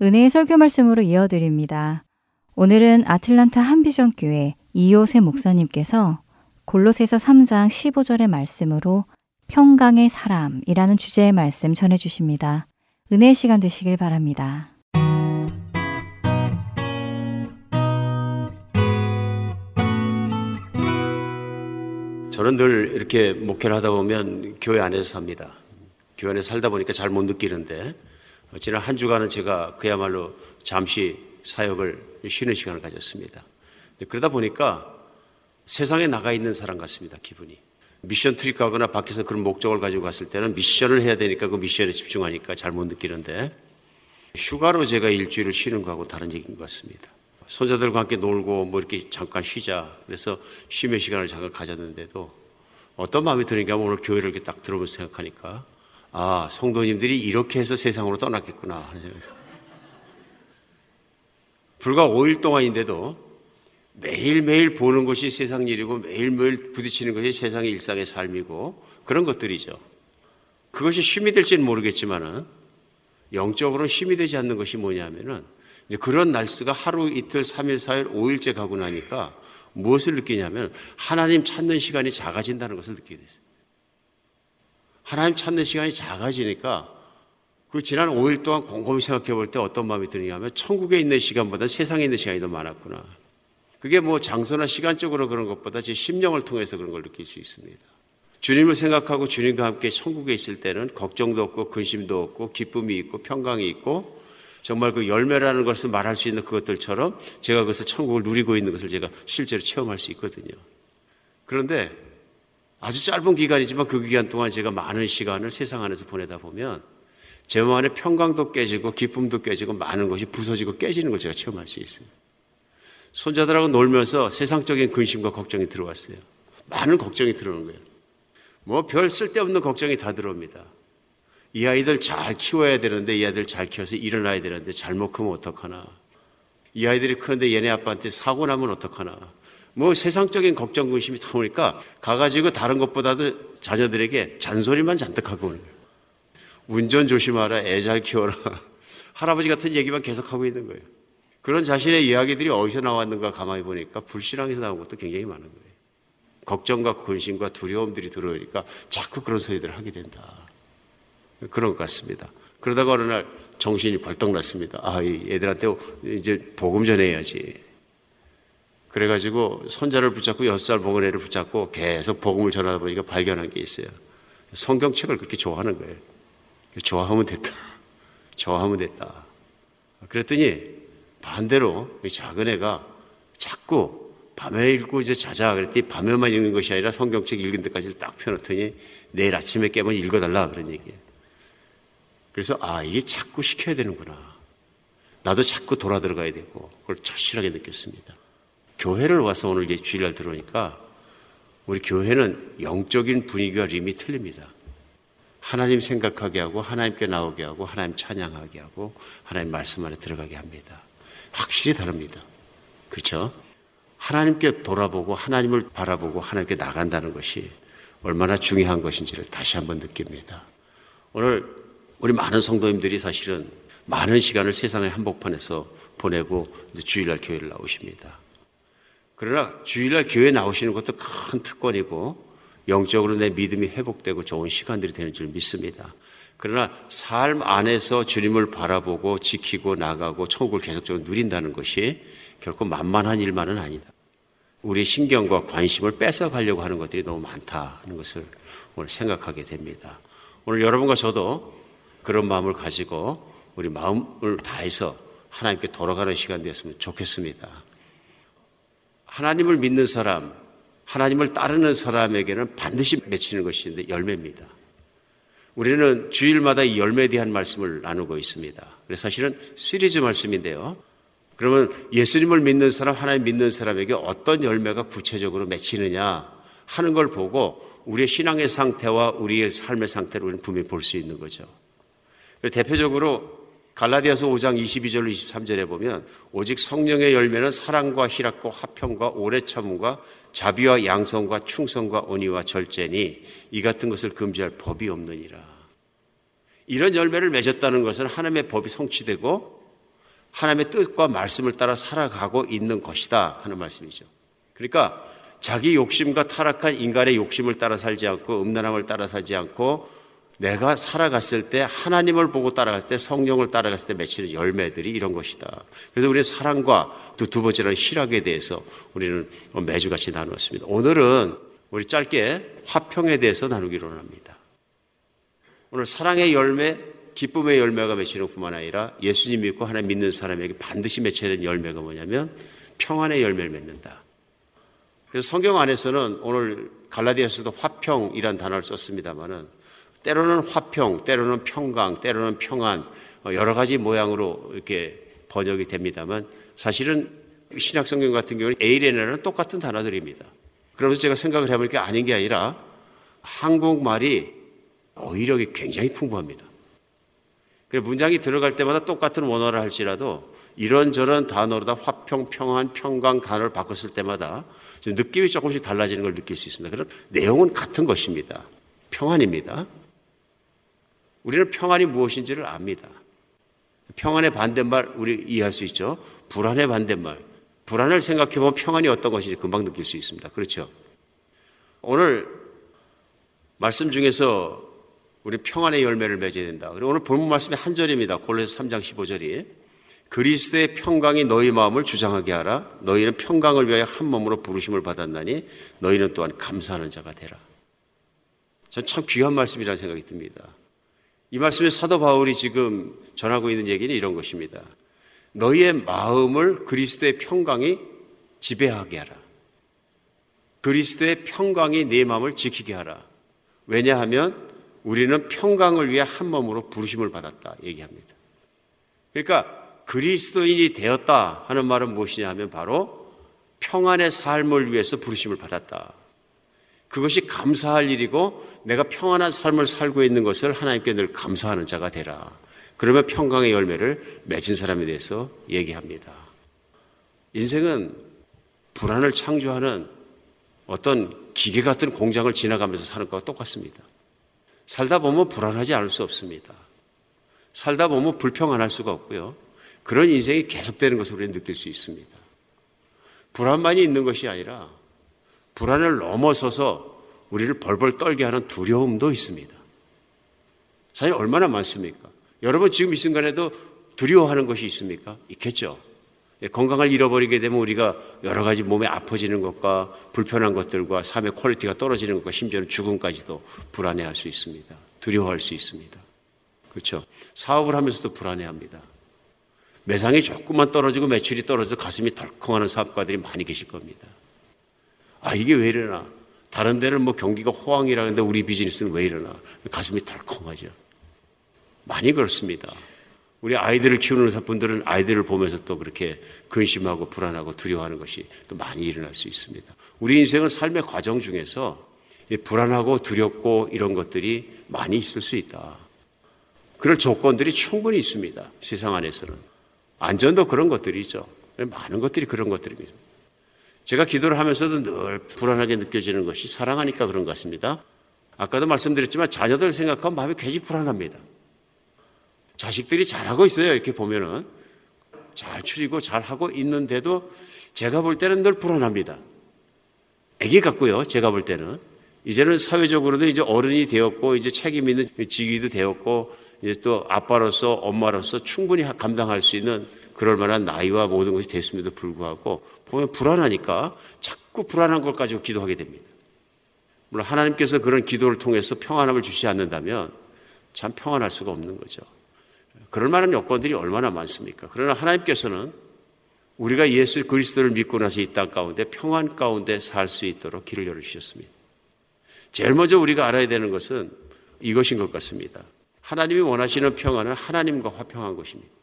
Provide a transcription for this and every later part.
은혜의 설교 말씀으로 이어드립니다. 오늘은 아틀란타 한비전 교회 이호세 목사님께서 골로새서 3장 15절의 말씀으로 평강의 사람이라는 주제의 말씀 전해 주십니다. 은혜의 시간 되시길 바랍니다. 저는 늘 이렇게 목회를 하다 보면 교회 안에서 삽니다. 교회 안에 살다 보니까 잘 못 느끼는데 지난 한 주간은 제가 그야말로 잠시 사역을 쉬는 시간을 가졌습니다. 그러다 보니까 세상에 나가 있는 사람 같습니다. 기분이. 미션 트립 가거나 밖에서 그런 목적을 가지고 갔을 때는 미션을 해야 되니까 그 미션에 집중하니까 잘 못 느끼는데 휴가로 제가 일주일을 쉬는 거하고 다른 얘기인 것 같습니다. 손자들과 함께 놀고 뭐 이렇게 잠깐 쉬자. 그래서 쉼의 시간을 잠깐 가졌는데도 어떤 마음이 드는가 오늘 교회를 이렇게 딱 들어보면서 생각하니까 아, 성도님들이 이렇게 해서 세상으로 떠났겠구나 불과 5일 동안인데도 매일매일 보는 것이 세상 일이고 매일매일 부딪히는 것이 세상의 일상의 삶이고 그런 것들이죠. 그것이 쉼이 될지는 모르겠지만은 영적으로는 쉼이 되지 않는 것이 뭐냐면은 이제 그런 날수가 하루 이틀, 3일, 4일, 5일째 가고 나니까 무엇을 느끼냐면 하나님 찾는 시간이 작아진다는 것을 느끼게 됐어요. 하나님 찾는 시간이 작아지니까 그 지난 5일 동안 곰곰이 생각해 볼 때 어떤 마음이 드느냐면 천국에 있는 시간보다 세상에 있는 시간이 더 많았구나. 그게 뭐 장소나 시간적으로 그런 것보다 제 심령을 통해서 그런 걸 느낄 수 있습니다. 주님을 생각하고 주님과 함께 천국에 있을 때는 걱정도 없고 근심도 없고 기쁨이 있고 평강이 있고 정말 그 열매라는 것을 말할 수 있는 그것들처럼 제가 그것을 천국을 누리고 있는 것을 제가 실제로 체험할 수 있거든요. 그런데 아주 짧은 기간이지만 그 기간 동안 제가 많은 시간을 세상 안에서 보내다 보면 제 마음 안에 평강도 깨지고 기쁨도 깨지고 많은 것이 부서지고 깨지는 걸 제가 체험할 수 있어요. 손자들하고 놀면서 세상적인 근심과 걱정이 들어왔어요. 많은 걱정이 들어오는 거예요. 뭐 별 쓸데없는 걱정이 다 들어옵니다. 이 아이들 잘 키워야 되는데 이 아이들 잘 키워서 일어나야 되는데 잘못 크면 어떡하나. 이 아이들이 크는데 얘네 아빠한테 사고 나면 어떡하나. 뭐 세상적인 걱정 근심이 다 오니까 가가지고 다른 것보다도 자녀들에게 잔소리만 잔뜩 하고 오는 거예요. 운전 조심하라, 애 잘 키워라. 할아버지 같은 얘기만 계속 하고 있는 거예요. 그런 자신의 이야기들이 어디서 나왔는가 가만히 보니까 불신앙에서 나온 것도 굉장히 많은 거예요. 걱정과 근심과 두려움들이 들어오니까 자꾸 그런 소리들을 하게 된다. 그런 것 같습니다. 그러다가 어느 날 정신이 벌떡 났습니다. 아, 이 애들한테 이제 복음 전해야지. 그래가지고 손자를 붙잡고 여섯 살 먹은 애를 붙잡고 계속 복음을 전하다 보니까 발견한 게 있어요. 성경책을 그렇게 좋아하는 거예요. 좋아하면 됐다. 좋아하면 됐다. 그랬더니 반대로 작은 애가 자꾸 밤에 읽고 이제 자자 그랬더니 밤에만 읽는 것이 아니라 성경책 읽은 데까지 딱 펴놓더니 내일 아침에 깨면 읽어달라 그런 얘기예요. 그래서 아 이게 자꾸 시켜야 되는구나. 나도 자꾸 돌아 들어가야 되고 그걸 절실하게 느꼈습니다. 교회를 와서 오늘 이제 주일날 들어오니까 우리 교회는 영적인 분위기와 림이 틀립니다. 하나님 생각하게 하고 하나님께 나오게 하고 하나님 찬양하게 하고 하나님 말씀 안에 들어가게 합니다. 확실히 다릅니다. 그렇죠? 하나님께 돌아보고 하나님을 바라보고 하나님께 나간다는 것이 얼마나 중요한 것인지를 다시 한번 느낍니다. 오늘 우리 많은 성도님들이 사실은 많은 시간을 세상의 한복판에서 보내고 주일날 교회를 나오십니다. 그러나 주일날 교회 나오시는 것도 큰 특권이고 영적으로 내 믿음이 회복되고 좋은 시간들이 되는 줄 믿습니다. 그러나 삶 안에서 주님을 바라보고 지키고 나가고 천국을 계속적으로 누린다는 것이 결코 만만한 일만은 아니다. 우리 신경과 관심을 뺏어가려고 하는 것들이 너무 많다는 것을 오늘 생각하게 됩니다. 오늘 여러분과 저도 그런 마음을 가지고 우리 마음을 다해서 하나님께 돌아가는 시간 되었으면 좋겠습니다. 하나님을 믿는 사람, 하나님을 따르는 사람에게는 반드시 맺히는 것인데 열매입니다. 우리는 주일마다 이 열매에 대한 말씀을 나누고 있습니다. 그래서 사실은 시리즈 말씀인데요. 그러면 예수님을 믿는 사람, 하나님 믿는 사람에게 어떤 열매가 구체적으로 맺히느냐 하는 걸 보고 우리의 신앙의 상태와 우리의 삶의 상태를 우리는 분명히 볼 수 있는 거죠. 대표적으로 갈라디아서 5장 22절로 23절에 보면 오직 성령의 열매는 사랑과 희락과 화평과 오래 참음과 자비와 양성과 충성과 온유와 절제니 이 같은 것을 금지할 법이 없느니라. 이런 열매를 맺었다는 것은 하나님의 법이 성취되고 하나님의 뜻과 말씀을 따라 살아가고 있는 것이다 하는 말씀이죠. 그러니까 자기 욕심과 타락한 인간의 욕심을 따라 살지 않고 음란함을 따라 살지 않고 내가 살아갔을 때 하나님을 보고 따라갈 때 성령을 따라갔을 때 맺히는 열매들이 이런 것이다. 그래서 우리는 사랑과 또 두 번째는 희락에 대해서 우리는 매주 같이 나누었습니다. 오늘은 우리 짧게 화평에 대해서 나누기로 합니다. 오늘 사랑의 열매, 기쁨의 열매가 맺히는 뿐만 아니라 예수님 믿고 하나님 믿는 사람에게 반드시 맺혀야 되는 열매가 뭐냐면 평안의 열매를 맺는다. 그래서 성경 안에서는 오늘 갈라디아서도 화평이란 단어를 썼습니다만은 때로는 화평, 때로는 평강, 때로는 평안, 어, 여러 가지 모양으로 이렇게 번역이 됩니다만 사실은 신약 성경 같은 경우는 에이레나는 똑같은 단어들입니다. 그러면서 제가 생각을 해보니까 게 아닌 게 아니라 한국말이 어휘력이 굉장히 풍부합니다. 문장이 들어갈 때마다 똑같은 원어를 할지라도 이런저런 단어로 다 화평, 평안, 평강 단어를 바꿨을 때마다 느낌이 조금씩 달라지는 걸 느낄 수 있습니다. 그런 내용은 같은 것입니다. 평안입니다. 우리는 평안이 무엇인지를 압니다. 평안의 반대말 우리 이해할 수 있죠. 불안의 반대말. 불안을 생각해 보면 평안이 어떤 것인지 금방 느낄 수 있습니다. 그렇죠? 오늘 말씀 중에서 우리 평안의 열매를 맺어야 된다. 그리고 오늘 본문 말씀의 한 절입니다. 골로새 3장 15절이 그리스도의 평강이 너희 마음을 주장하게 하라. 너희는 평강을 위하여 한 몸으로 부르심을 받았나니 너희는 또한 감사하는 자가 되라. 전 참 귀한 말씀이라는 생각이 듭니다. 이 말씀에 사도 바울이 지금 전하고 있는 얘기는 이런 것입니다. 너희의 마음을 그리스도의 평강이 지배하게 하라. 그리스도의 평강이 내 마음을 지키게 하라. 왜냐하면 우리는 평강을 위해 한 몸으로 부르심을 받았다 얘기합니다. 그러니까 그리스도인이 되었다 하는 말은 무엇이냐 하면 바로 평안의 삶을 위해서 부르심을 받았다. 그것이 감사할 일이고 내가 평안한 삶을 살고 있는 것을 하나님께 늘 감사하는 자가 되라. 그러면 평강의 열매를 맺은 사람에 대해서 얘기합니다. 인생은 불안을 창조하는 어떤 기계 같은 공장을 지나가면서 사는 것과 똑같습니다. 살다 보면 불안하지 않을 수 없습니다. 살다 보면 불평안할 수가 없고요. 그런 인생이 계속되는 것을 우리는 느낄 수 있습니다. 불안만이 있는 것이 아니라 불안을 넘어서서 우리를 벌벌 떨게 하는 두려움도 있습니다. 사실 얼마나 많습니까? 여러분 지금 이 순간에도 두려워하는 것이 있습니까? 있겠죠. 예, 건강을 잃어버리게 되면 우리가 여러 가지 몸에 아파지는 것과 불편한 것들과 삶의 quality가 떨어지는 것과 심지어는 죽음까지도 불안해할 수 있습니다. 두려워할 수 있습니다. 그렇죠. 사업을 하면서도 불안해합니다. 매상이 조금만 떨어지고 매출이 떨어져 가슴이 덜컹하는 사업가들이 많이 계실 겁니다. 아, 이게 왜 이러나? 다른 데는 뭐 경기가 호황이라는데 우리 비즈니스는 왜 이러나? 가슴이 덜컹하죠. 많이 그렇습니다. 우리 아이들을 키우는 분들은 아이들을 보면서 또 그렇게 근심하고 불안하고 두려워하는 것이 또 많이 일어날 수 있습니다. 우리 인생은 삶의 과정 중에서 불안하고 두렵고 이런 것들이 많이 있을 수 있다. 그럴 조건들이 충분히 있습니다. 세상 안에서는. 안전도 그런 것들이 있죠. 많은 것들이 그런 것들입니다. 제가 기도를 하면서도 늘 불안하게 느껴지는 것이 사랑하니까 그런 것 같습니다. 아까도 말씀드렸지만 자녀들 생각하면 마음이 괜히 불안합니다. 자식들이 잘하고 있어요. 이렇게 보면은 잘 추리고 잘 하고 있는데도 제가 볼 때는 늘 불안합니다. 애기 같고요. 제가 볼 때는 이제는 사회적으로도 이제 어른이 되었고 이제 책임 있는 직위도 되었고 이제 또 아빠로서 엄마로서 충분히 감당할 수 있는 그럴 만한 나이와 모든 것이 됐음에도 불구하고 보면 불안하니까 자꾸 불안한 걸 가지고 기도하게 됩니다. 물론 하나님께서 그런 기도를 통해서 평안함을 주시지 않는다면 참 평안할 수가 없는 거죠. 그럴 만한 여건들이 얼마나 많습니까? 그러나 하나님께서는 우리가 예수 그리스도를 믿고 나서 이 땅 가운데 평안 가운데 살 수 있도록 길을 열어주셨습니다. 제일 먼저 우리가 알아야 되는 것은 이것인 것 같습니다. 하나님이 원하시는 평안은 하나님과 화평한 것입니다.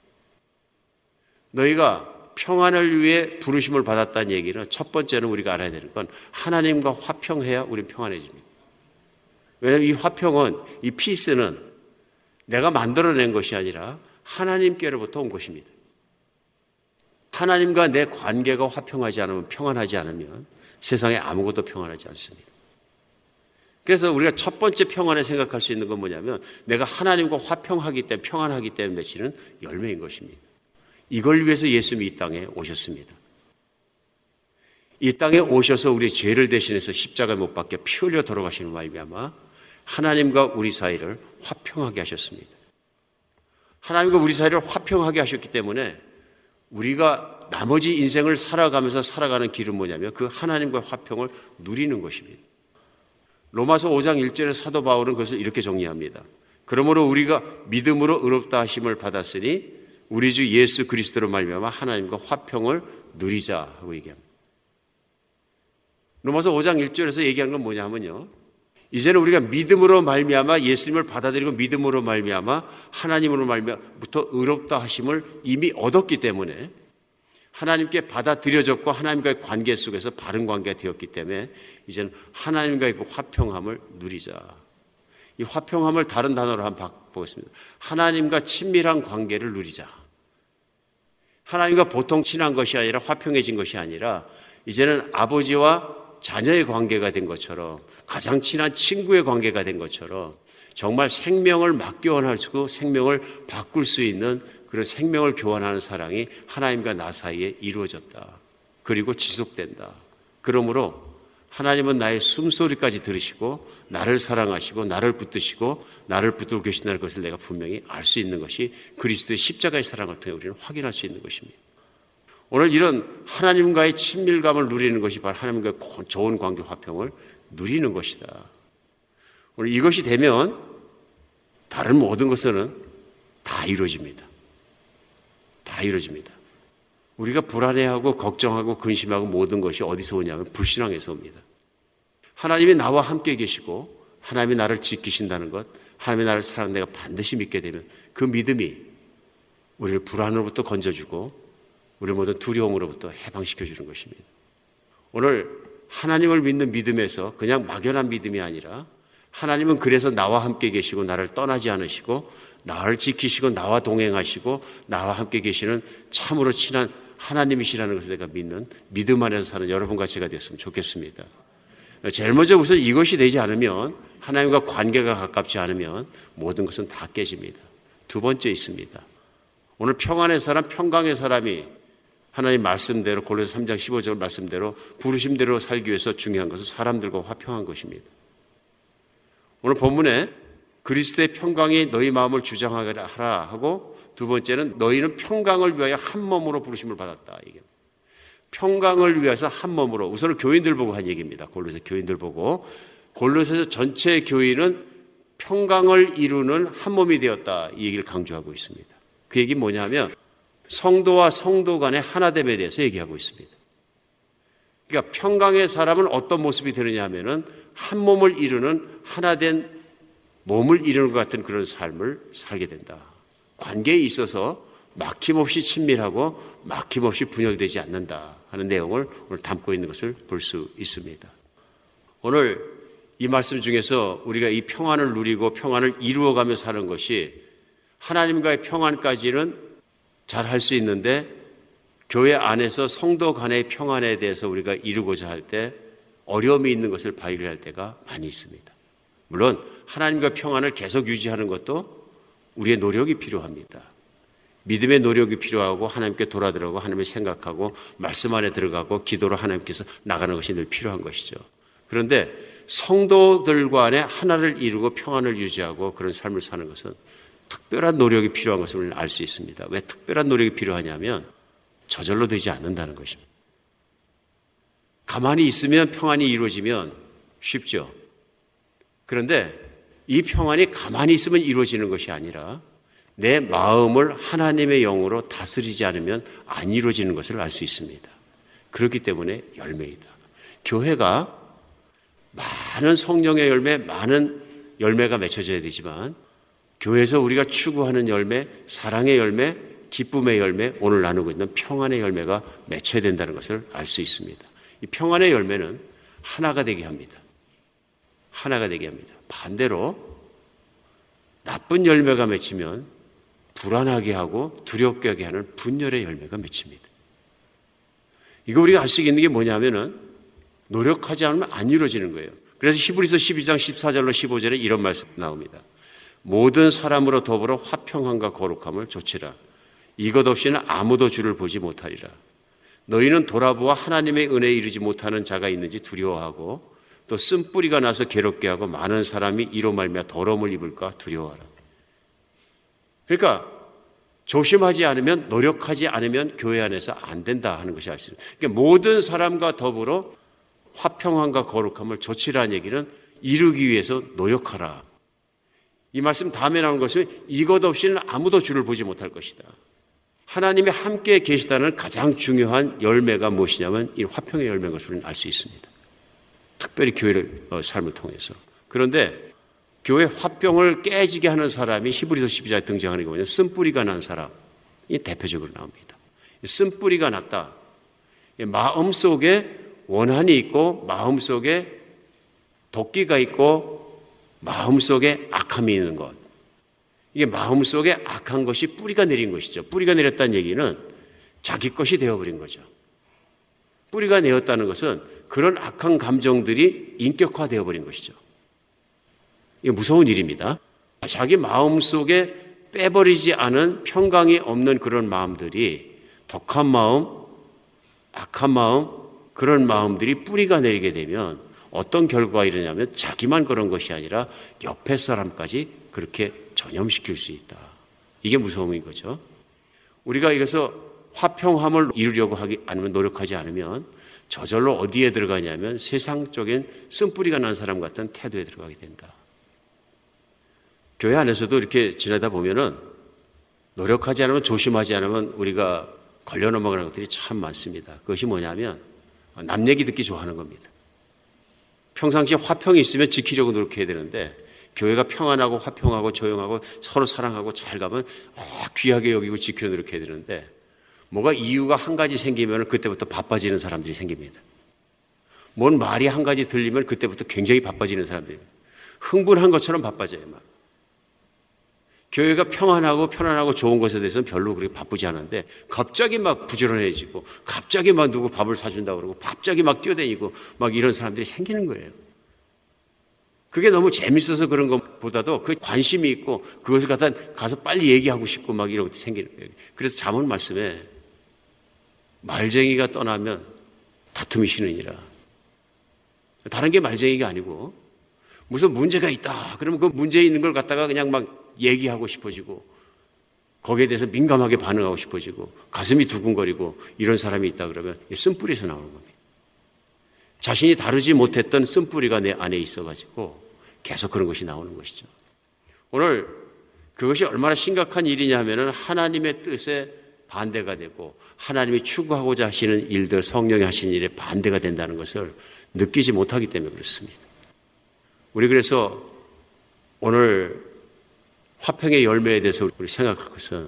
너희가 평안을 위해 부르심을 받았다는 얘기는 첫 번째는 우리가 알아야 되는 건 하나님과 화평해야 우리는 평안해집니다. 왜냐하면 이 화평은, 이 피스는 내가 만들어낸 것이 아니라 하나님께로부터 온 것입니다. 하나님과 내 관계가 화평하지 않으면 평안하지 않으면 세상에 아무것도 평안하지 않습니다. 그래서 우리가 첫 번째 평안에 생각할 수 있는 건 뭐냐면 내가 하나님과 화평하기 때문에 평안하기 때문에 맺히는 열매인 것입니다. 이걸 위해서 예수님이 이 땅에 오셨습니다. 이 땅에 오셔서 우리 죄를 대신해서 십자가에 못 박혀 피 흘려 돌아가시는 말미암아 하나님과 우리 사이를 화평하게 하셨습니다. 하나님과 우리 사이를 화평하게 하셨기 때문에 우리가 나머지 인생을 살아가면서 살아가는 길은 뭐냐면 그 하나님과 화평을 누리는 것입니다. 로마서 5장 1절에 사도 바울은 그것을 이렇게 정리합니다. 그러므로 우리가 믿음으로 의롭다 하심을 받았으니 우리 주 예수 그리스도로 말미암아 하나님과 화평을 누리자 하고 얘기합니다. 로마서 5장 1절에서 얘기한 건 뭐냐면요. 이제는 우리가 믿음으로 말미암아 예수님을 받아들이고 믿음으로 말미암아 하나님으로 말미암아부터 의롭다 하심을 이미 얻었기 때문에 하나님께 받아들여졌고 하나님과의 관계 속에서 바른 관계가 되었기 때문에 이제는 하나님과의 그 화평함을 누리자. 이 화평함을 다른 단어로 한번 바꿔보겠습니다. 하나님과 친밀한 관계를 누리자. 하나님과 보통 친한 것이 아니라 화평해진 것이 아니라 이제는 아버지와 자녀의 관계가 된 것처럼 가장 친한 친구의 관계가 된 것처럼 정말 생명을 맞교환하고 생명을 바꿀 수 있는 그런 생명을 교환하는 사랑이 하나님과 나 사이에 이루어졌다. 그리고 지속된다. 그러므로 하나님은 나의 숨소리까지 들으시고 나를 사랑하시고 나를 붙드시고 나를 붙들고 계신다는 것을 내가 분명히 알 수 있는 것이 그리스도의 십자가의 사랑을 통해 우리는 확인할 수 있는 것입니다. 오늘 이런 하나님과의 친밀감을 누리는 것이 바로 하나님과의 좋은 관계 화평을 누리는 것이다. 오늘 이것이 되면 다른 모든 것은 다 이루어집니다. 다 이루어집니다. 우리가 불안해하고 걱정하고 근심하고 모든 것이 어디서 오냐면 불신앙에서 옵니다. 하나님이 나와 함께 계시고 하나님이 나를 지키신다는 것, 하나님이 나를 사랑 내가 반드시 믿게 되면 그 믿음이 우리를 불안으로부터 건져주고 우리 모두 두려움으로부터 해방시켜 주는 것입니다. 오늘 하나님을 믿는 믿음에서 그냥 막연한 믿음이 아니라 하나님은 그래서 나와 함께 계시고 나를 떠나지 않으시고 나를 지키시고 나와 동행하시고 나와 함께 계시는 참으로 친한 하나님이시라는 것을 내가 믿는 믿음 안에서 사는 여러분과 제가 됐으면 좋겠습니다. 제일 먼저 우선 이것이 되지 않으면 하나님과 관계가 가깝지 않으면 모든 것은 다 깨집니다. 두 번째 있습니다. 오늘 평안의 사람, 평강의 사람이 하나님 말씀대로 골로새 3장 15절 말씀대로 부르심대로 살기 위해서 중요한 것은 사람들과 화평한 것입니다. 오늘 본문에 그리스도의 평강이 너희 마음을 주장하라 하고 두 번째는 너희는 평강을 위하여 한 몸으로 부르심을 받았다. 이게 평강을 위해서 한 몸으로 우선은 교인들 보고 한 얘기입니다. 골로새 교인들 보고 골로새 전체 교인은 평강을 이루는 한 몸이 되었다. 이 얘기를 강조하고 있습니다. 그 얘기 뭐냐면 성도와 성도 간의 하나됨에 대해서 얘기하고 있습니다. 그러니까 평강의 사람은 어떤 모습이 되느냐 하면은 한 몸을 이루는 하나된 몸을 이루는 것 같은 그런 삶을 살게 된다. 관계에 있어서 막힘없이 친밀하고 막힘없이 분열되지 않는다 하는 내용을 오늘 담고 있는 것을 볼 수 있습니다. 오늘 이 말씀 중에서 우리가 이 평안을 누리고 평안을 이루어가며 사는 것이 하나님과의 평안까지는 잘 할 수 있는데 교회 안에서 성도 간의 평안에 대해서 우리가 이루고자 할 때 어려움이 있는 것을 발견할 때가 많이 있습니다. 물론 하나님과 평안을 계속 유지하는 것도 우리의 노력이 필요합니다. 믿음의 노력이 필요하고 하나님께 돌아들어가고 하나님을 생각하고 말씀 안에 들어가고 기도로 하나님께서 나가는 것이 늘 필요한 것이죠. 그런데 성도들 간에 하나를 이루고 평안을 유지하고 그런 삶을 사는 것은 특별한 노력이 필요한 것을 알 수 있습니다. 왜 특별한 노력이 필요하냐면 저절로 되지 않는다는 것입니다. 가만히 있으면 평안이 이루어지면 쉽죠. 그런데 이 평안이 가만히 있으면 이루어지는 것이 아니라 내 마음을 하나님의 영으로 다스리지 않으면 안 이루어지는 것을 알 수 있습니다. 그렇기 때문에 열매이다. 교회가 많은 성령의 열매, 많은 열매가 맺혀져야 되지만 교회에서 우리가 추구하는 열매, 사랑의 열매, 기쁨의 열매, 오늘 나누고 있는 평안의 열매가 맺혀야 된다는 것을 알 수 있습니다. 이 평안의 열매는 하나가 되게 합니다. 하나가 되게 합니다. 반대로 나쁜 열매가 맺히면 불안하게 하고 두렵게 하게 하는 분열의 열매가 맺힙니다. 이거 우리가 알 수 있는 게 뭐냐면은 노력하지 않으면 안 이루어지는 거예요. 그래서 히브리서 12장 14절로 15절에 이런 말씀 나옵니다. 모든 사람으로 더불어 화평함과 거룩함을 조치라. 이것 없이는 아무도 주를 보지 못하리라. 너희는 돌아보아 하나님의 은혜에 이르지 못하는 자가 있는지 두려워하고 또 쓴뿌리가 나서 괴롭게 하고 많은 사람이 이로 말미암아 더러움을 입을까 두려워하라. 그러니까 조심하지 않으면 노력하지 않으면 교회 안에서 안 된다 하는 것이 아시죠. 그러니까 모든 사람과 더불어 화평함과 거룩함을 조치라는 얘기는 이루기 위해서 노력하라. 이 말씀 다음에 나오는 것은 이것 없이는 아무도 주를 보지 못할 것이다. 하나님이 함께 계시다는 가장 중요한 열매가 무엇이냐면 이 화평의 열매인 것을 알 수 있습니다. 특별히 교회를 어, 삶을 통해서. 그런데 교회 화병을 깨지게 하는 사람이 히브리서 12장에 등장하는 게 뭐냐? 쓴뿌리가 난 사람이 대표적으로 나옵니다. 쓴뿌리가 났다. 마음 속에 원한이 있고 마음 속에 도끼가 있고 마음 속에 악함이 있는 것. 이게 마음 속에 악한 것이 뿌리가 내린 것이죠. 뿌리가 내렸다는 얘기는 자기 것이 되어버린 거죠. 뿌리가 내었다는 것은 그런 악한 감정들이 인격화되어 버린 것이죠. 이게 무서운 일입니다. 자기 마음 속에 빼버리지 않은 평강이 없는 그런 마음들이 독한 마음, 악한 마음, 그런 마음들이 뿌리가 내리게 되면 어떤 결과가 일어나냐면 자기만 그런 것이 아니라 옆에 사람까지 그렇게 전염시킬 수 있다. 이게 무서움인 거죠. 우리가 이것서 화평함을 이루려고 하기 아니면 노력하지 않으면 저절로 어디에 들어가냐면 세상적인 쓴뿌리가 난 사람 같은 태도에 들어가게 된다. 교회 안에서도 이렇게 지내다 보면은 노력하지 않으면 조심하지 않으면 우리가 걸려 넘어가는 것들이 참 많습니다. 그것이 뭐냐면 남 얘기 듣기 좋아하는 겁니다. 평상시에 화평이 있으면 지키려고 노력해야 되는데 교회가 평안하고 화평하고 조용하고 서로 사랑하고 잘 가면 아, 귀하게 여기고 지키려 노력해야 되는데 뭐가 이유가 한 가지 생기면 그때부터 바빠지는 사람들이 생깁니다. 뭔 말이 한 가지 들리면 그때부터 굉장히 바빠지는 사람들이 흥분한 것처럼 바빠져요. 막. 교회가 평안하고 편안하고 좋은 것에 대해서는 별로 그렇게 바쁘지 않은데 갑자기 막 부지런해지고 갑자기 막 누구 밥을 사준다고 그러고 갑자기 막 뛰어다니고 막 이런 사람들이 생기는 거예요. 그게 너무 재밌어서 그런 것보다도 그 관심이 있고 그것을 갖다 가서 빨리 얘기하고 싶고 막 이런 것도 생기는 거예요. 그래서 잠언 말씀에 말쟁이가 떠나면 다툼이 쉬느니라. 다른 게 말쟁이가 아니고 무슨 문제가 있다. 그러면 그 문제 있는 걸 갖다가 그냥 막 얘기하고 싶어지고 거기에 대해서 민감하게 반응하고 싶어지고 가슴이 두근거리고 이런 사람이 있다 그러면 쓴뿌리에서 나오는 겁니다. 자신이 다루지 못했던 쓴뿌리가 내 안에 있어가지고 계속 그런 것이 나오는 것이죠. 오늘 그것이 얼마나 심각한 일이냐 하면은 하나님의 뜻에 반대가 되고 하나님이 추구하고자 하시는 일들, 성령이 하시는 일에 반대가 된다는 것을 느끼지 못하기 때문에 그렇습니다. 우리 그래서 오늘 화평의 열매에 대해서 우리 생각할 것은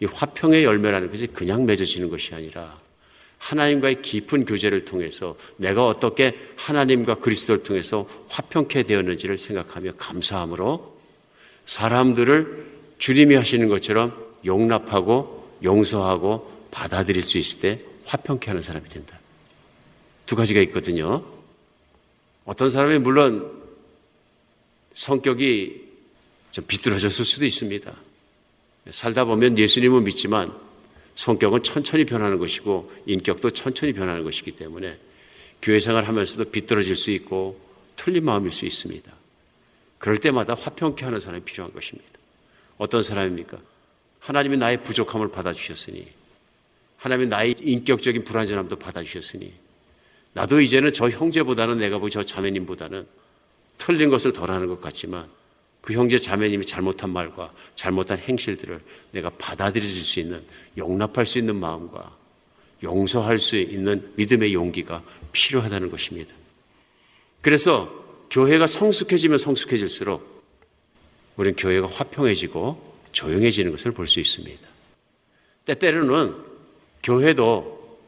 이 화평의 열매라는 것이 그냥 맺어지는 것이 아니라 하나님과의 깊은 교제를 통해서 내가 어떻게 하나님과 그리스도를 통해서 화평케 되었는지를 생각하며 감사함으로 사람들을 주님이 하시는 것처럼 용납하고 용서하고 받아들일 수 있을 때 화평케 하는 사람이 된다. 두 가지가 있거든요. 어떤 사람이 물론 성격이 좀 비뚤어졌을 수도 있습니다. 살다 보면 예수님은 믿지만 성격은 천천히 변하는 것이고 인격도 천천히 변하는 것이기 때문에 교회 생활 하면서도 비뚤어질 수 있고 틀린 마음일 수 있습니다. 그럴 때마다 화평케 하는 사람이 필요한 것입니다. 어떤 사람입니까? 하나님이 나의 부족함을 받아주셨으니 하나님이 나의 인격적인 불안전함도 받아주셨으니 나도 이제는 저 형제보다는 내가 보기 저 자매님보다는 틀린 것을 덜 하는 것 같지만 그 형제 자매님이 잘못한 말과 잘못한 행실들을 내가 받아들일 수 있는 용납할 수 있는 마음과 용서할 수 있는 믿음의 용기가 필요하다는 것입니다. 그래서 교회가 성숙해지면 성숙해질수록 우리는 교회가 화평해지고 조용해지는 것을 볼 수 있습니다. 때때로는 교회도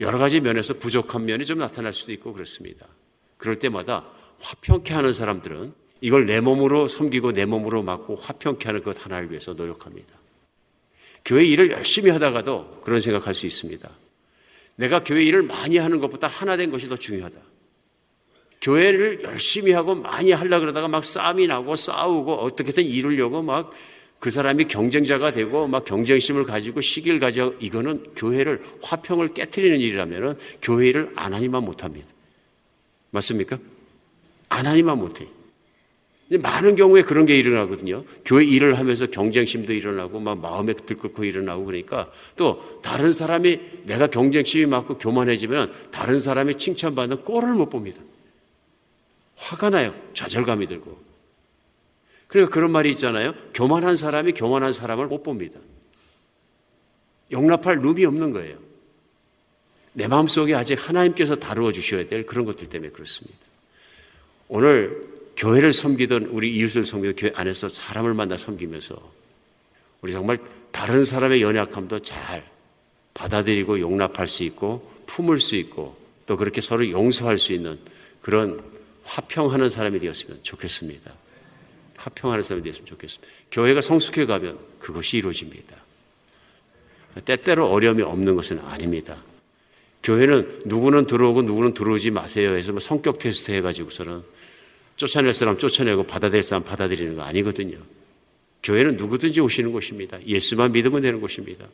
여러 가지 면에서 부족한 면이 좀 나타날 수도 있고 그렇습니다. 그럴 때마다 화평케 하는 사람들은 이걸 내 몸으로 섬기고 내 몸으로 맡고 화평케 하는 것 하나를 위해서 노력합니다. 교회 일을 열심히 하다가도 그런 생각할 수 있습니다. 내가 교회 일을 많이 하는 것보다 하나 된 것이 더 중요하다. 교회를 열심히 하고 많이 하려 그러다가 막 싸움이 나고 싸우고 어떻게든 이루려고 막 그 사람이 경쟁자가 되고 막 경쟁심을 가지고 시기를 가져 이거는 교회를 화평을 깨뜨리는 일이라면 교회를 안 하니만 못합니다. 맞습니까? 안 하니만 못해. 많은 경우에 그런 게 일어나거든요. 교회 일을 하면서 경쟁심도 일어나고 막 마음에 들끓고 일어나고 그러니까 또 다른 사람이 내가 경쟁심이 많고 교만해지면 다른 사람이 칭찬받는 꼴을 못 봅니다. 화가 나요. 좌절감이 들고. 그러니까 그런 말이 있잖아요. 교만한 사람이 교만한 사람을 못 봅니다. 용납할 룸이 없는 거예요. 내 마음속에 아직 하나님께서 다루어 주셔야 될 그런 것들 때문에 그렇습니다. 오늘 교회를 섬기던 우리 이웃을 섬기던 교회 안에서 사람을 만나 섬기면서 우리 정말 다른 사람의 연약함도 잘 받아들이고 용납할 수 있고 품을 수 있고 또 그렇게 서로 용서할 수 있는 그런 화평하는 사람이 되었으면 좋겠습니다. 화평하는 사람이 되었으면 좋겠습니다. 교회가 성숙해 가면 그것이 이루어집니다. 때때로 어려움이 없는 것은 아닙니다. 교회는 누구는 들어오고 누구는 들어오지 마세요 해서 뭐 성격 테스트 해가지고서는 쫓아낼 사람 쫓아내고 받아들일 사람 받아들이는 거 아니거든요. 교회는 누구든지 오시는 곳입니다. 예수만 믿으면 되는 곳입니다.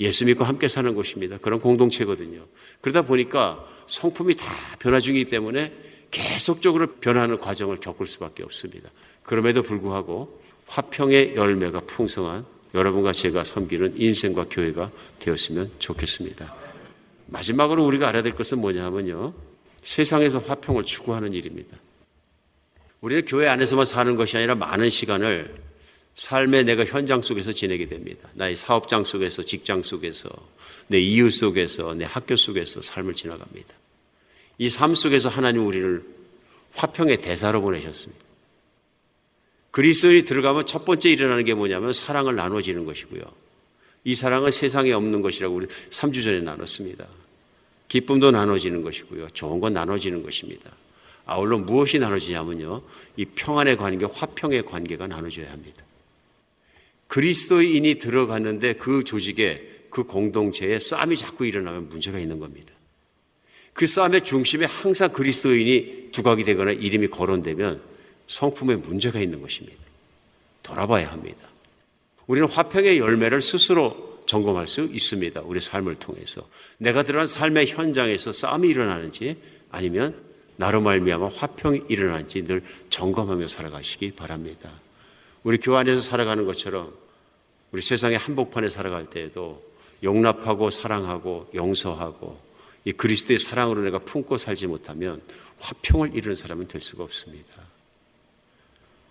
예수 믿고 함께 사는 곳입니다. 그런 공동체거든요. 그러다 보니까 성품이 다 변화 중이기 때문에 계속적으로 변하는 과정을 겪을 수밖에 없습니다. 그럼에도 불구하고 화평의 열매가 풍성한 여러분과 제가 섬기는 인생과 교회가 되었으면 좋겠습니다. 마지막으로 우리가 알아야 될 것은 뭐냐 하면요. 세상에서 화평을 추구하는 일입니다. 우리는 교회 안에서만 사는 것이 아니라 많은 시간을 삶의 내가 현장 속에서 지내게 됩니다. 나의 사업장 속에서, 직장 속에서, 내 이웃 속에서, 내 학교 속에서 삶을 지나갑니다. 이 삶 속에서 하나님 우리를 화평의 대사로 보내셨습니다. 그리스도에 들어가면 첫 번째 일어나는 게 뭐냐면 사랑을 나눠지는 것이고요. 이 사랑은 세상에 없는 것이라고 우리 3주 전에 나눴습니다. 기쁨도 나눠지는 것이고요. 좋은 건 나눠지는 것입니다. 아울러 무엇이 나눠지냐면요. 이 평안의 관계, 화평의 관계가 나눠져야 합니다. 그리스도인이 들어갔는데 그 조직에 그 공동체에 싸움이 자꾸 일어나면 문제가 있는 겁니다. 그 싸움의 중심에 항상 그리스도인이 두각이 되거나 이름이 거론되면 성품에 문제가 있는 것입니다. 돌아봐야 합니다. 우리는 화평의 열매를 스스로 점검할 수 있습니다. 우리 삶을 통해서. 내가 들어간 삶의 현장에서 싸움이 일어나는지 아니면 나로 말미암아 화평이 일어난지 늘 점검하며 살아가시기 바랍니다. 우리 교회 안에서 살아가는 것처럼 우리 세상의 한복판에 살아갈 때에도 용납하고 사랑하고 용서하고 이 그리스도의 사랑으로 내가 품고 살지 못하면 화평을 이루는 사람은 될 수가 없습니다.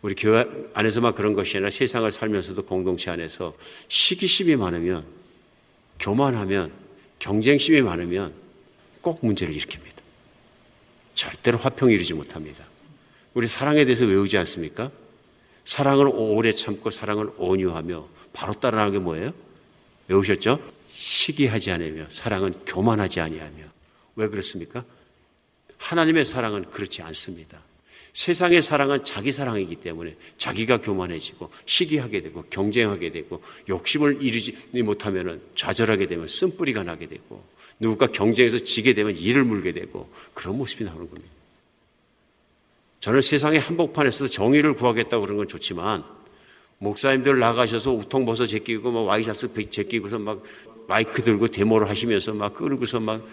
우리 교회 안에서만 그런 것이 아니라 세상을 살면서도 공동체 안에서 시기심이 많으면 교만하면 경쟁심이 많으면 꼭 문제를 일으킵니다. 절대로 화평을 이루지 못합니다. 우리 사랑에 대해서 외우지 않습니까? 사랑을 오래 참고 사랑을 온유하며 바로 따라하는 게 뭐예요? 외우셨죠? 시기하지 않으며 사랑은 교만하지 아니하며 왜 그렇습니까? 하나님의 사랑은 그렇지 않습니다. 세상의 사랑은 자기 사랑이기 때문에 자기가 교만해지고 시기하게 되고 경쟁하게 되고 욕심을 이루지 못하면 좌절하게 되면 쓴뿌리가 나게 되고 누군가 경쟁에서 지게 되면 이를 물게 되고 그런 모습이 나오는 겁니다. 저는 세상의 한복판에서 정의를 구하겠다고 그런 건 좋지만 목사님들 나가셔서 우통벗어 제끼고 막 와이셔츠 제끼고서 막 마이크 들고 데모를 하시면서 막 끌고서 막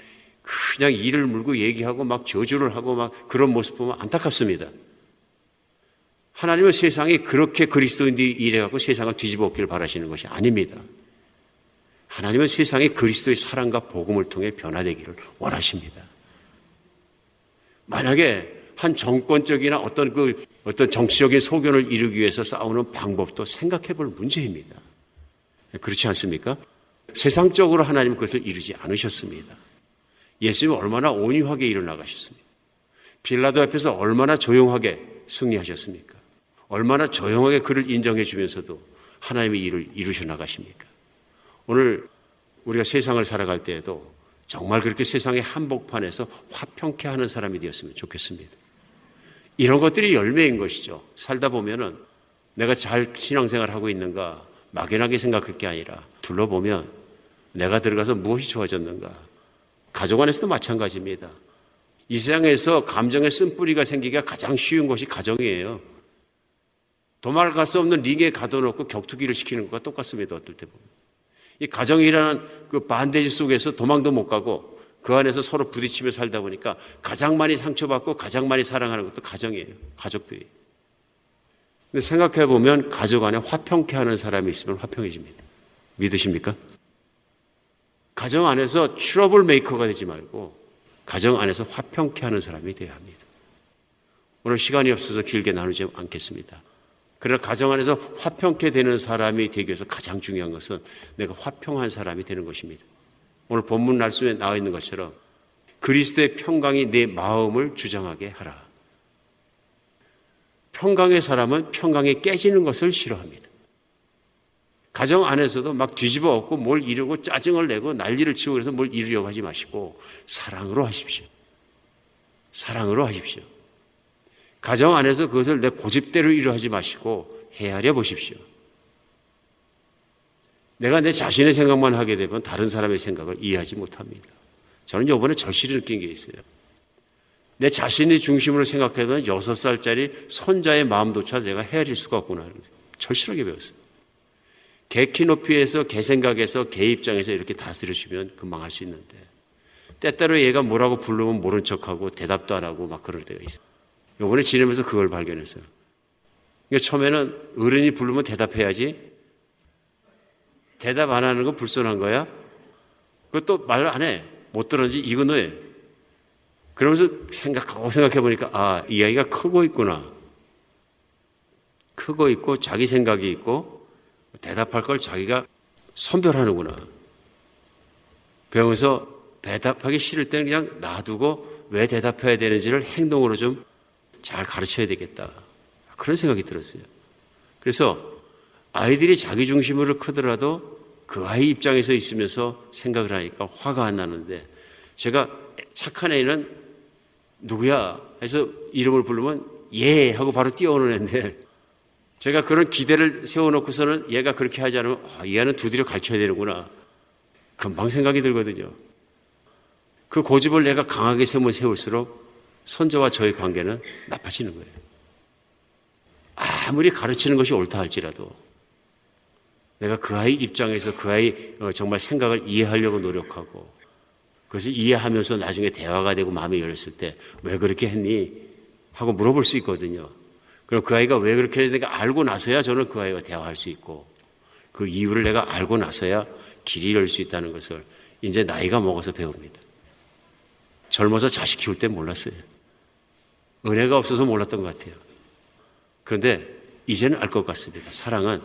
그냥 이를 물고 얘기하고 막 저주를 하고 막 그런 모습 보면 안타깝습니다. 하나님은 세상이 그렇게 그리스도인들이 일해갖고 세상을 뒤집어 엎기를 바라시는 것이 아닙니다. 하나님은 세상이 그리스도의 사랑과 복음을 통해 변화되기를 원하십니다. 만약에 한 정권적이나 어떤 그 어떤 정치적인 소견을 이루기 위해서 싸우는 방법도 생각해 볼 문제입니다. 그렇지 않습니까? 세상적으로 하나님 그것을 이루지 않으셨습니다. 예수님은 얼마나 온유하게 일어나가셨습니까? 빌라도 앞에서 얼마나 조용하게 승리하셨습니까? 얼마나 조용하게 그를 인정해 주면서도 하나님의 일을 이루셔 나가십니까? 오늘 우리가 세상을 살아갈 때에도 정말 그렇게 세상의 한복판에서 화평케 하는 사람이 되었으면 좋겠습니다. 이런 것들이 열매인 것이죠. 살다 보면은 내가 잘 신앙생활 하고 있는가 막연하게 생각할 게 아니라 둘러보면 내가 들어가서 무엇이 좋아졌는가 가족 안에서도 마찬가지입니다. 이 세상에서 감정의 쓴뿌리가 생기기가 가장 쉬운 것이 가정이에요. 도망갈 수 없는 링에 가둬놓고 격투기를 시키는 것과 똑같습니다. 어떨 때 보면. 이 가정이라는 그 반대지 속에서 도망도 못 가고 그 안에서 서로 부딪히며 살다 보니까 가장 많이 상처받고 가장 많이 사랑하는 것도 가정이에요. 가족들이. 근데 생각해 보면 가족 안에 화평케 하는 사람이 있으면 화평해집니다. 믿으십니까? 가정 안에서 트러블 메이커가 되지 말고 가정 안에서 화평케 하는 사람이 되어야 합니다. 오늘 시간이 없어서 길게 나누지 않겠습니다. 그러나 가정 안에서 화평케 되는 사람이 되기 위해서 가장 중요한 것은 내가 화평한 사람이 되는 것입니다. 오늘 본문 말씀에 나와 있는 것처럼 그리스도의 평강이 내 마음을 주장하게 하라. 평강의 사람은 평강이 깨지는 것을 싫어합니다. 가정 안에서도 막 뒤집어 엎고 뭘 이루고 짜증을 내고 난리를 치고 그래서 뭘 이루려고 하지 마시고 사랑으로 하십시오. 사랑으로 하십시오. 가정 안에서 그것을 내 고집대로 이루하지 마시고 헤아려 보십시오. 내가 내 자신의 생각만 하게 되면 다른 사람의 생각을 이해하지 못합니다. 저는 이번에 절실히 느낀 게 있어요. 내 자신의 중심으로 생각해도 여섯 살짜리 손자의 마음조차 내가 헤아릴 수가 없구나. 절실하게 배웠어요. 개키 높이에서 개 생각에서 개 입장에서 이렇게 다스려주면 금방 할 수 있는데 때때로 얘가 뭐라고 부르면 모른 척하고 대답도 안 하고 막 그럴 때가 있어요. 요번에 지내면서 그걸 발견했어요. 그러니까 처음에는 어른이 부르면 대답해야지. 대답 안 하는 건 불순한 거야? 그것도 말 안 해. 못 들었는지 이건 왜? 그러면서 생각하고 생각해 보니까 아, 이 아이가 크고 있구나. 크고 있고 자기 생각이 있고 대답할 걸 자기가 선별하는구나. 배우면서 대답하기 싫을 때는 그냥 놔두고 왜 대답해야 되는지를 행동으로 좀 잘 가르쳐야 되겠다. 그런 생각이 들었어요. 그래서 아이들이 자기 중심으로 크더라도 그 아이 입장에서 있으면서 생각을 하니까 화가 안 나는데 제가 착한 애는 누구야 해서 이름을 부르면 예 하고 바로 뛰어오는 애인데 제가 그런 기대를 세워놓고서는 얘가 그렇게 하지 않으면 아, 얘는 두드려 가르쳐야 되는구나. 금방 생각이 들거든요. 그 고집을 내가 강하게 세우면 세울수록 손자와 저의 관계는 나빠지는 거예요. 아무리 가르치는 것이 옳다 할지라도 내가 그 아이 입장에서 그 아이 어, 정말 생각을 이해하려고 노력하고 그것을 이해하면서 나중에 대화가 되고 마음이 열렸을 때 왜 그렇게 했니? 하고 물어볼 수 있거든요. 그럼 그 아이가 왜 그렇게 했는가 알고 나서야 저는 그 아이와 대화할 수 있고 그 이유를 내가 알고 나서야 길이 열릴 수 있다는 것을 이제 나이가 먹어서 배웁니다. 젊어서 자식 키울 때 몰랐어요. 은혜가 없어서 몰랐던 것 같아요. 그런데 이제는 알 것 같습니다. 사랑은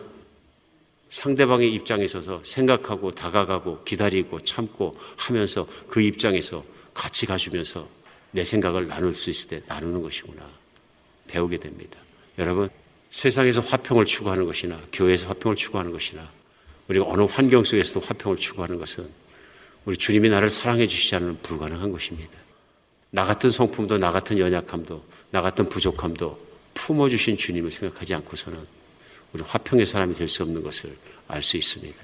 상대방의 입장에 있어서 생각하고 다가가고 기다리고 참고 하면서 그 입장에서 같이 가주면서 내 생각을 나눌 수 있을 때 나누는 것이구나. 배우게 됩니다. 여러분, 세상에서 화평을 추구하는 것이나 교회에서 화평을 추구하는 것이나 우리가 어느 환경 속에서도 화평을 추구하는 것은 우리 주님이 나를 사랑해 주시지 않으면 불가능한 것입니다. 나 같은 성품도 나 같은 연약함도 나 같은 부족함도 품어 주신 주님을 생각하지 않고서는 우리 화평의 사람이 될 수 없는 것을 알 수 있습니다.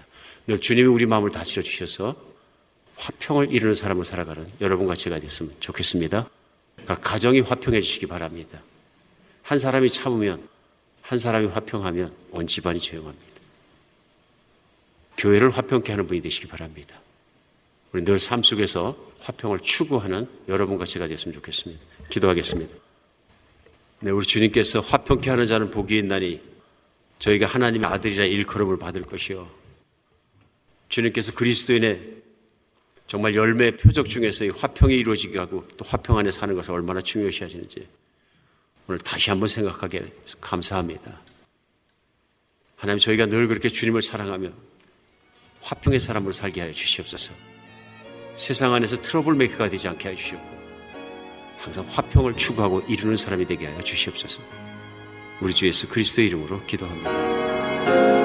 늘 주님이 우리 마음을 다스려 주셔서 화평을 이루는 사람을 살아가는 여러분과 제가 됐으면 좋겠습니다. 가정이 화평해 주시기 바랍니다. 한 사람이 참으면 한 사람이 화평하면 온 집안이 조용합니다. 교회를 화평케 하는 분이 되시기 바랍니다. 우리 늘 삶 속에서 화평을 추구하는 여러분과 제가 됐으면 좋겠습니다. 기도하겠습니다. 네, 우리 주님께서 화평케 하는 자는 복이 있나니 저희가 하나님의 아들이라 일컬음을 받을 것이요. 주님께서 그리스도인의 정말 열매 표적 중에서 이 화평이 이루어지게 하고 또 화평 안에 사는 것을 얼마나 중요시 하시는지 오늘 다시 한번 생각하게 감사합니다. 하나님 저희가 늘 그렇게 주님을 사랑하며 화평의 사람으로 살게 하여 주시옵소서. 세상 안에서 트러블 메이커가 되지 않게 하여 주시옵고 항상 화평을 추구하고 이루는 사람이 되게 하여 주시옵소서. 우리 주 예수 그리스도의 이름으로 기도합니다.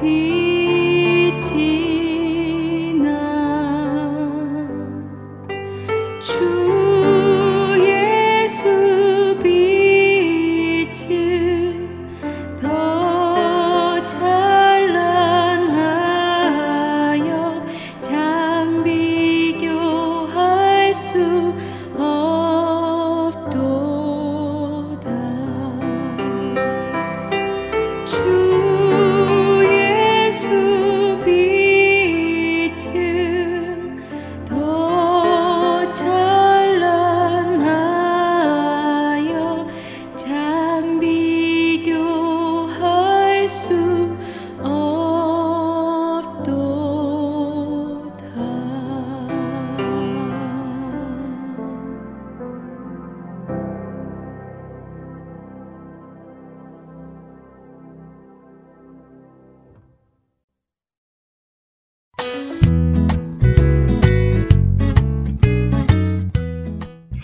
He